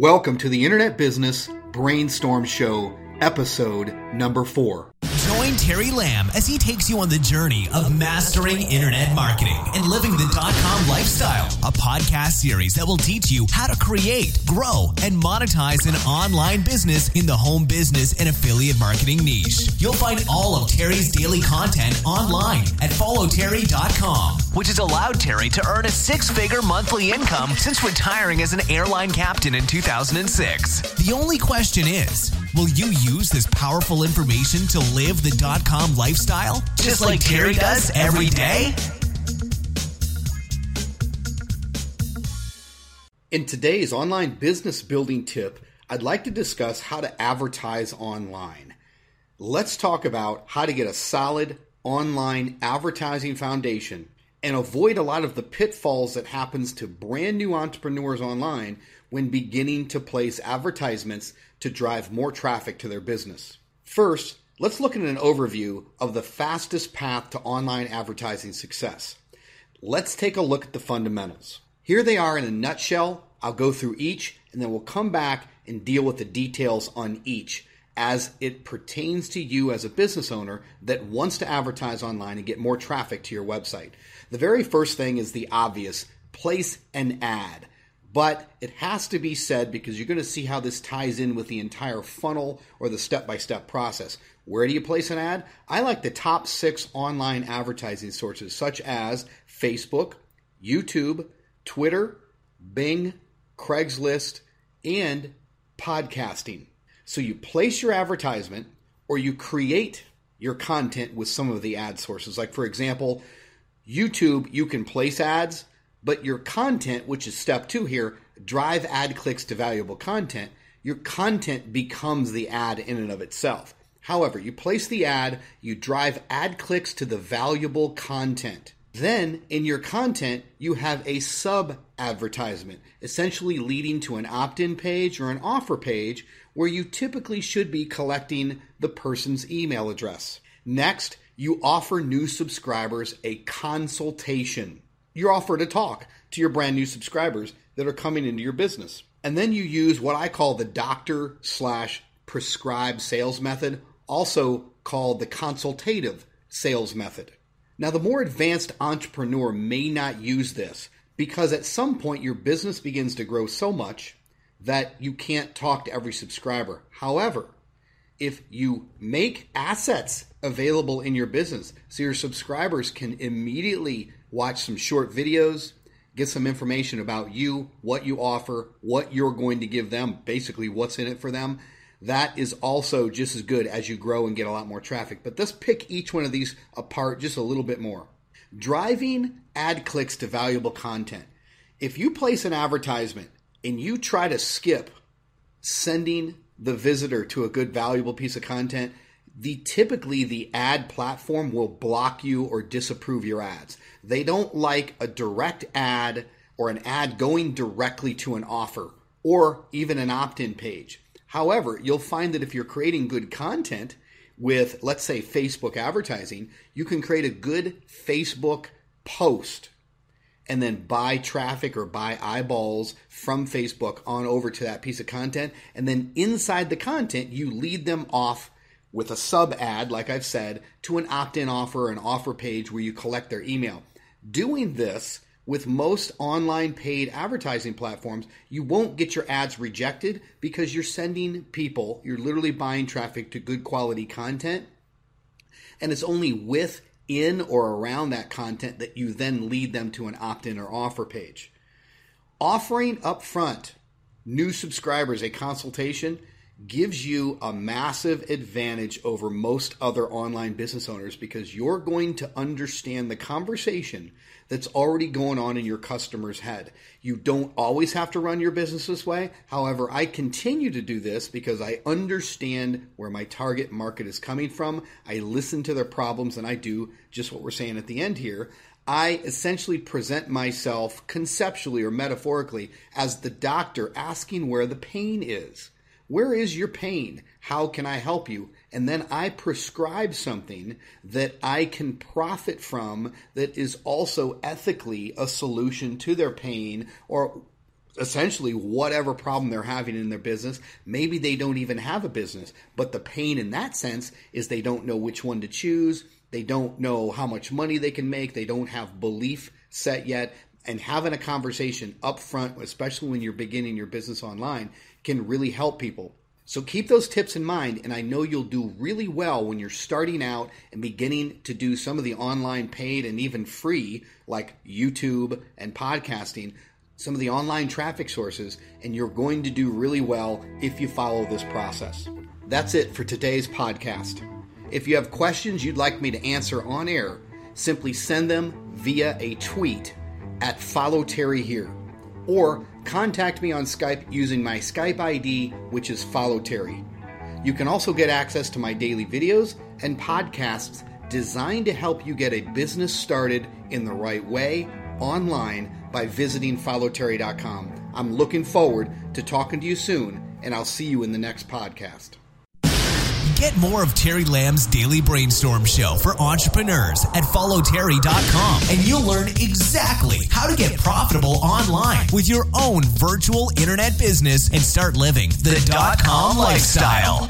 Welcome to the Internet Business Brainstorm Show, episode number four. Join Terry Lamb as he takes you on the journey of mastering internet marketing and living the dot com lifestyle. A podcast series that will teach you how to create, grow, and monetize an online business in the home business and affiliate marketing niche. You'll find all of Terry's daily content online at followterry.com, which has allowed Terry to earn a six figure monthly income since retiring as an airline captain in 2006. The only question is, will you use this powerful information to live the dot com lifestyle just like Terry does every day? In today's online business building tip, I'd like to discuss how to advertise online. Let's talk about how to get a solid online advertising foundation and avoid a lot of the pitfalls that happens to brand new entrepreneurs online when beginning to place advertisements to drive more traffic to their business. First, let's look at an overview of the fastest path to online advertising success. Let's take a look at the fundamentals. Here they are in a nutshell. I'll go through each and then we'll come back and deal with the details on each as it pertains to you as a business owner that wants to advertise online and get more traffic to your website. The very first thing is the obvious place an ad. But it has to be said because you're going to see how this ties in with the entire funnel or the step by step process. Where do you place an ad? I like the top six online advertising sources, such as Facebook, YouTube, Twitter, Bing, Craigslist, and podcasting. So you place your advertisement or you create your content with some of the ad sources. Like, for example, YouTube, you can place ads, but your content, which is step two here, drive ad clicks to valuable content. Your content becomes the ad in and of itself. However, you place the ad, you drive ad clicks to the valuable content. Then in your content, you have a sub advertisement, essentially leading to an opt in page or an offer page where you typically should be collecting the person's email address. Next, you offer new subscribers a consultation. You're offered a talk to your brand new subscribers that are coming into your business. And then you use what I call the doctor slash prescribed sales method, also called the consultative sales method. Now, the more advanced entrepreneur may not use this because at some point your business begins to grow so much that you can't talk to every subscriber. However, if you make assets available in your business so your subscribers can immediately watch some short videos, get some information about you, what you offer, what you're going to give them, basically what's in it for them, that is also just as good as you grow and get a lot more traffic. But let's pick each one of these apart just a little bit more. Driving ad clicks to valuable content. If you place an advertisement and you try to skip sending the visitor to a good valuable piece of content, the typically the ad platform will block you or disapprove your ads. They don't like a direct ad or an ad going directly to an offer or even an opt-in page. However, you'll find that if you're creating good content with, let's say, Facebook advertising, you can create a good Facebook post and then buy traffic or buy eyeballs from Facebook on over to that piece of content. And then inside the content, you lead them off with a sub ad, like I've said, to an opt in offer an offer page where you collect their email. Doing this with most online paid advertising platforms, you won't get your ads rejected because you're sending people, you're literally buying traffic to good quality content. And it's only with, in, or around that content that you then lead them to an opt in or offer page. Offering upfront new subscribers a consultation gives you a massive advantage over most other online business owners because you're going to understand the conversation that's already going on in your customer's head. You don't always have to run your business this way. However, I continue to do this because I understand where my target market is coming from. I listen to their problems and I do just what we're saying at the end here. I essentially present myself conceptually or metaphorically as the doctor asking where the pain is. Where is your pain? How can I help you? And then I prescribe something that I can profit from that is also ethically a solution to their pain or essentially whatever problem they're having in their business. Maybe they don't even have a business, but the pain in that sense is they don't know which one to choose. They don't know how much money they can make. They don't have belief set yet. And having a conversation up front, especially when you're beginning your business online, can really help people. So keep those tips in mind, and I know you'll do really well when you're starting out and beginning to do some of the online paid and even free, like YouTube and podcasting, some of the online traffic sources, and you're going to do really well if you follow this process. That's it for today's podcast. If you have questions you'd like me to answer on air, simply send them via a tweet at Follow Terry Here or contact me on Skype using my Skype ID, which is Follow Terry. You can also get access to my daily videos and podcasts designed to help you get a business started in the right way online by visiting followterry.com. I'm looking forward to talking to you soon, and I'll see you in the next podcast. Get more of Terry Lamb's daily brainstorm show for entrepreneurs at followterry.com and you'll learn exactly how to get profitable online with your own virtual internet business and start living the dot com lifestyle.